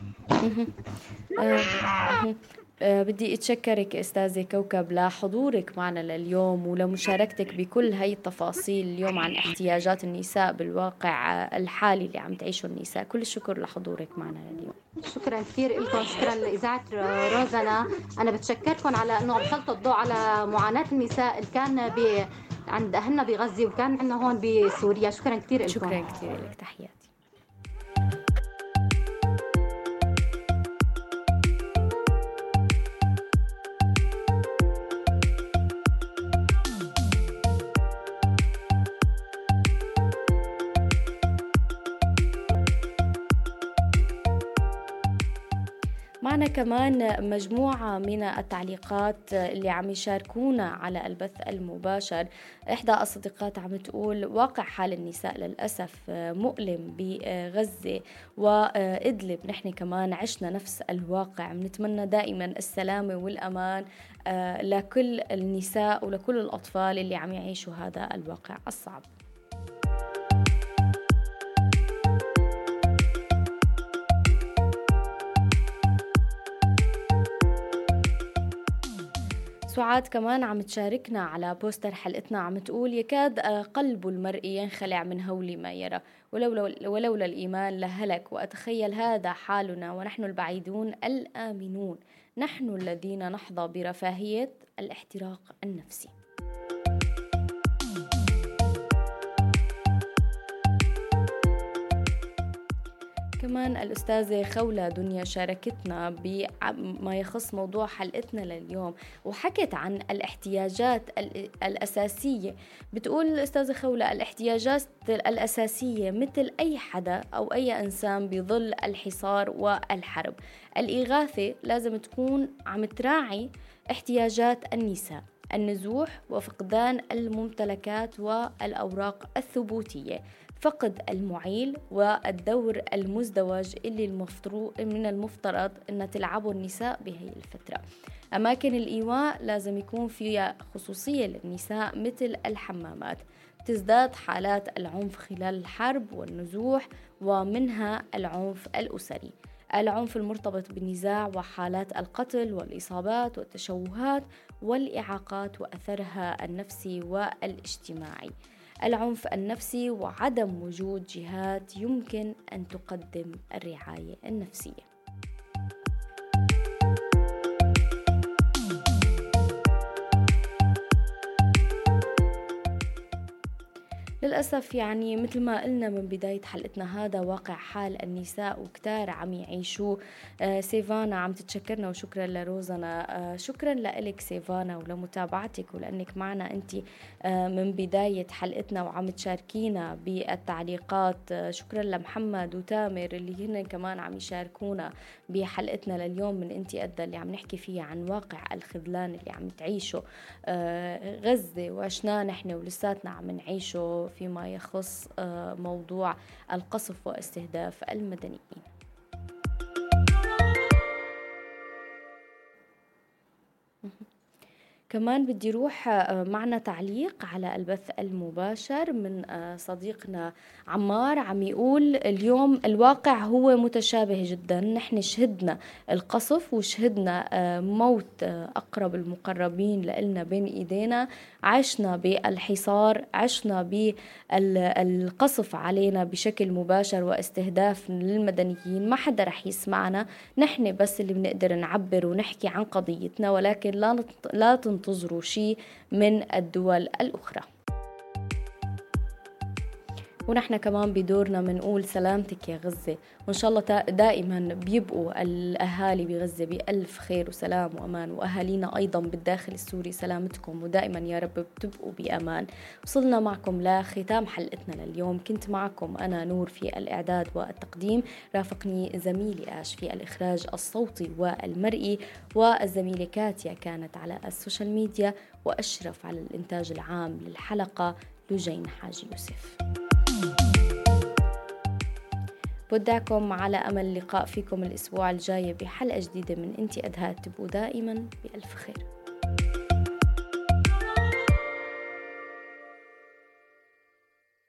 بدي أتشكرك أستاذة كوكب لحضورك معنا لليوم ولمشاركتك بكل هاي التفاصيل اليوم عن احتياجات النساء بالواقع الحالي اللي عم تعيشه النساء. كل الشكر لحضورك معنا لليوم. شكرا كثير لكم شكرا لإذاعة روزنا أنا بتشكركم على إنه عم تسلطوا الضوء على معاناة النساء اللي كان ب عند أهلنا بغزة وكان عندنا هون بسوريا. شكرا كثير لكم شكرا كثير لك. تحياتي. كمان مجموعة من التعليقات اللي عم يشاركونا على البث المباشر. إحدى الصديقات عم تقول واقع حال النساء للأسف مؤلم بغزة وإدلب. نحن كمان عشنا نفس الواقع. بنتمنى دائما السلامة والأمان لكل النساء ولكل الأطفال اللي عم يعيشوا هذا الواقع الصعب. سعاد كمان عم تشاركنا على بوستر حلقتنا عم تقول يكاد قلب المرء ينخلع من هول ما يرى. ولولا, ولولا الإيمان لهلك وأتخيل هذا حالنا ونحن البعيدون الآمنون. نحن الذين نحظى برفاهية الاحتراق النفسي. كمان الأستاذة خولة دنيا شاركتنا بما يخص موضوع حلقتنا لليوم وحكت عن الاحتياجات الأساسية. بتقول الأستاذة خولة الاحتياجات الأساسية مثل أي حدا أو أي إنسان بظل الحصار والحرب. الإغاثة لازم تكون عم تراعي احتياجات النساء النزوح وفقدان الممتلكات والأوراق الثبوتية. فقد المعيل والدور المزدوج اللي المفترض من المفترض أن تلعبه النساء بهي الفترة. أماكن الإيواء لازم يكون فيها خصوصية للنساء مثل الحمامات. تزداد حالات العنف خلال الحرب والنزوح ومنها العنف الأسري. العنف المرتبط بالنزاع وحالات القتل والإصابات والتشوهات والإعاقات وأثرها النفسي والاجتماعي. العنف النفسي وعدم وجود جهات يمكن أن تقدم الرعاية النفسية. للأسف يعني مثل ما قلنا من بداية حلقتنا هذا واقع حال النساء وكتار عم يعيشوه آه سيفانا عم تتشكرنا وشكرا لروزنا آه شكرا لك سيفانا ولمتابعتك ولأنك معنا أنت آه من بداية حلقتنا وعم تشاركينا بالتعليقات. آه شكرا لمحمد وتامر اللي هن كمان عم يشاركونا بحلقتنا لليوم من أنت أدى اللي عم نحكي فيها عن واقع الخذلان اللي عم تعيشه. آه غزة وعشناه نحن ولساتنا عم نعيشه فيما يخص موضوع القصف واستهداف المدنيين. كمان بدي روح معنا تعليق على البث المباشر من صديقنا عمار عم يقول اليوم الواقع هو متشابه جدا. نحن شهدنا القصف وشهدنا موت أقرب المقربين لإلنا بين إيدينا. عشنا بالحصار عشنا بالقصف علينا بشكل مباشر واستهداف للمدنيين. ما حدا رح يسمعنا. نحن بس اللي بنقدر نعبر ونحكي عن قضيتنا ولكن لا لا تنتظروا شيء من الدول الأخرى. ونحن كمان بدورنا بنقول سلامتك يا غزة. وإن شاء الله دائما بيبقوا الأهالي بغزة بألف خير وسلام وأمان. وأهالينا أيضا بالداخل السوري سلامتكم. ودائما يا رب بتبقوا بأمان. وصلنا معكم لختام حلقتنا لليوم. كنت معكم أنا نور في الإعداد والتقديم. رافقني زميلي آش في الإخراج الصوتي والمرئي. والزميلة كاتيا كانت على ال social media. وأشرف على الإنتاج العام للحلقة لجين حاج يوسف. بودعكم على أمل اللقاء فيكم الأسبوع الجاي بحلقة جديدة من أنتي أدهات تبقوا دائما بألف خير.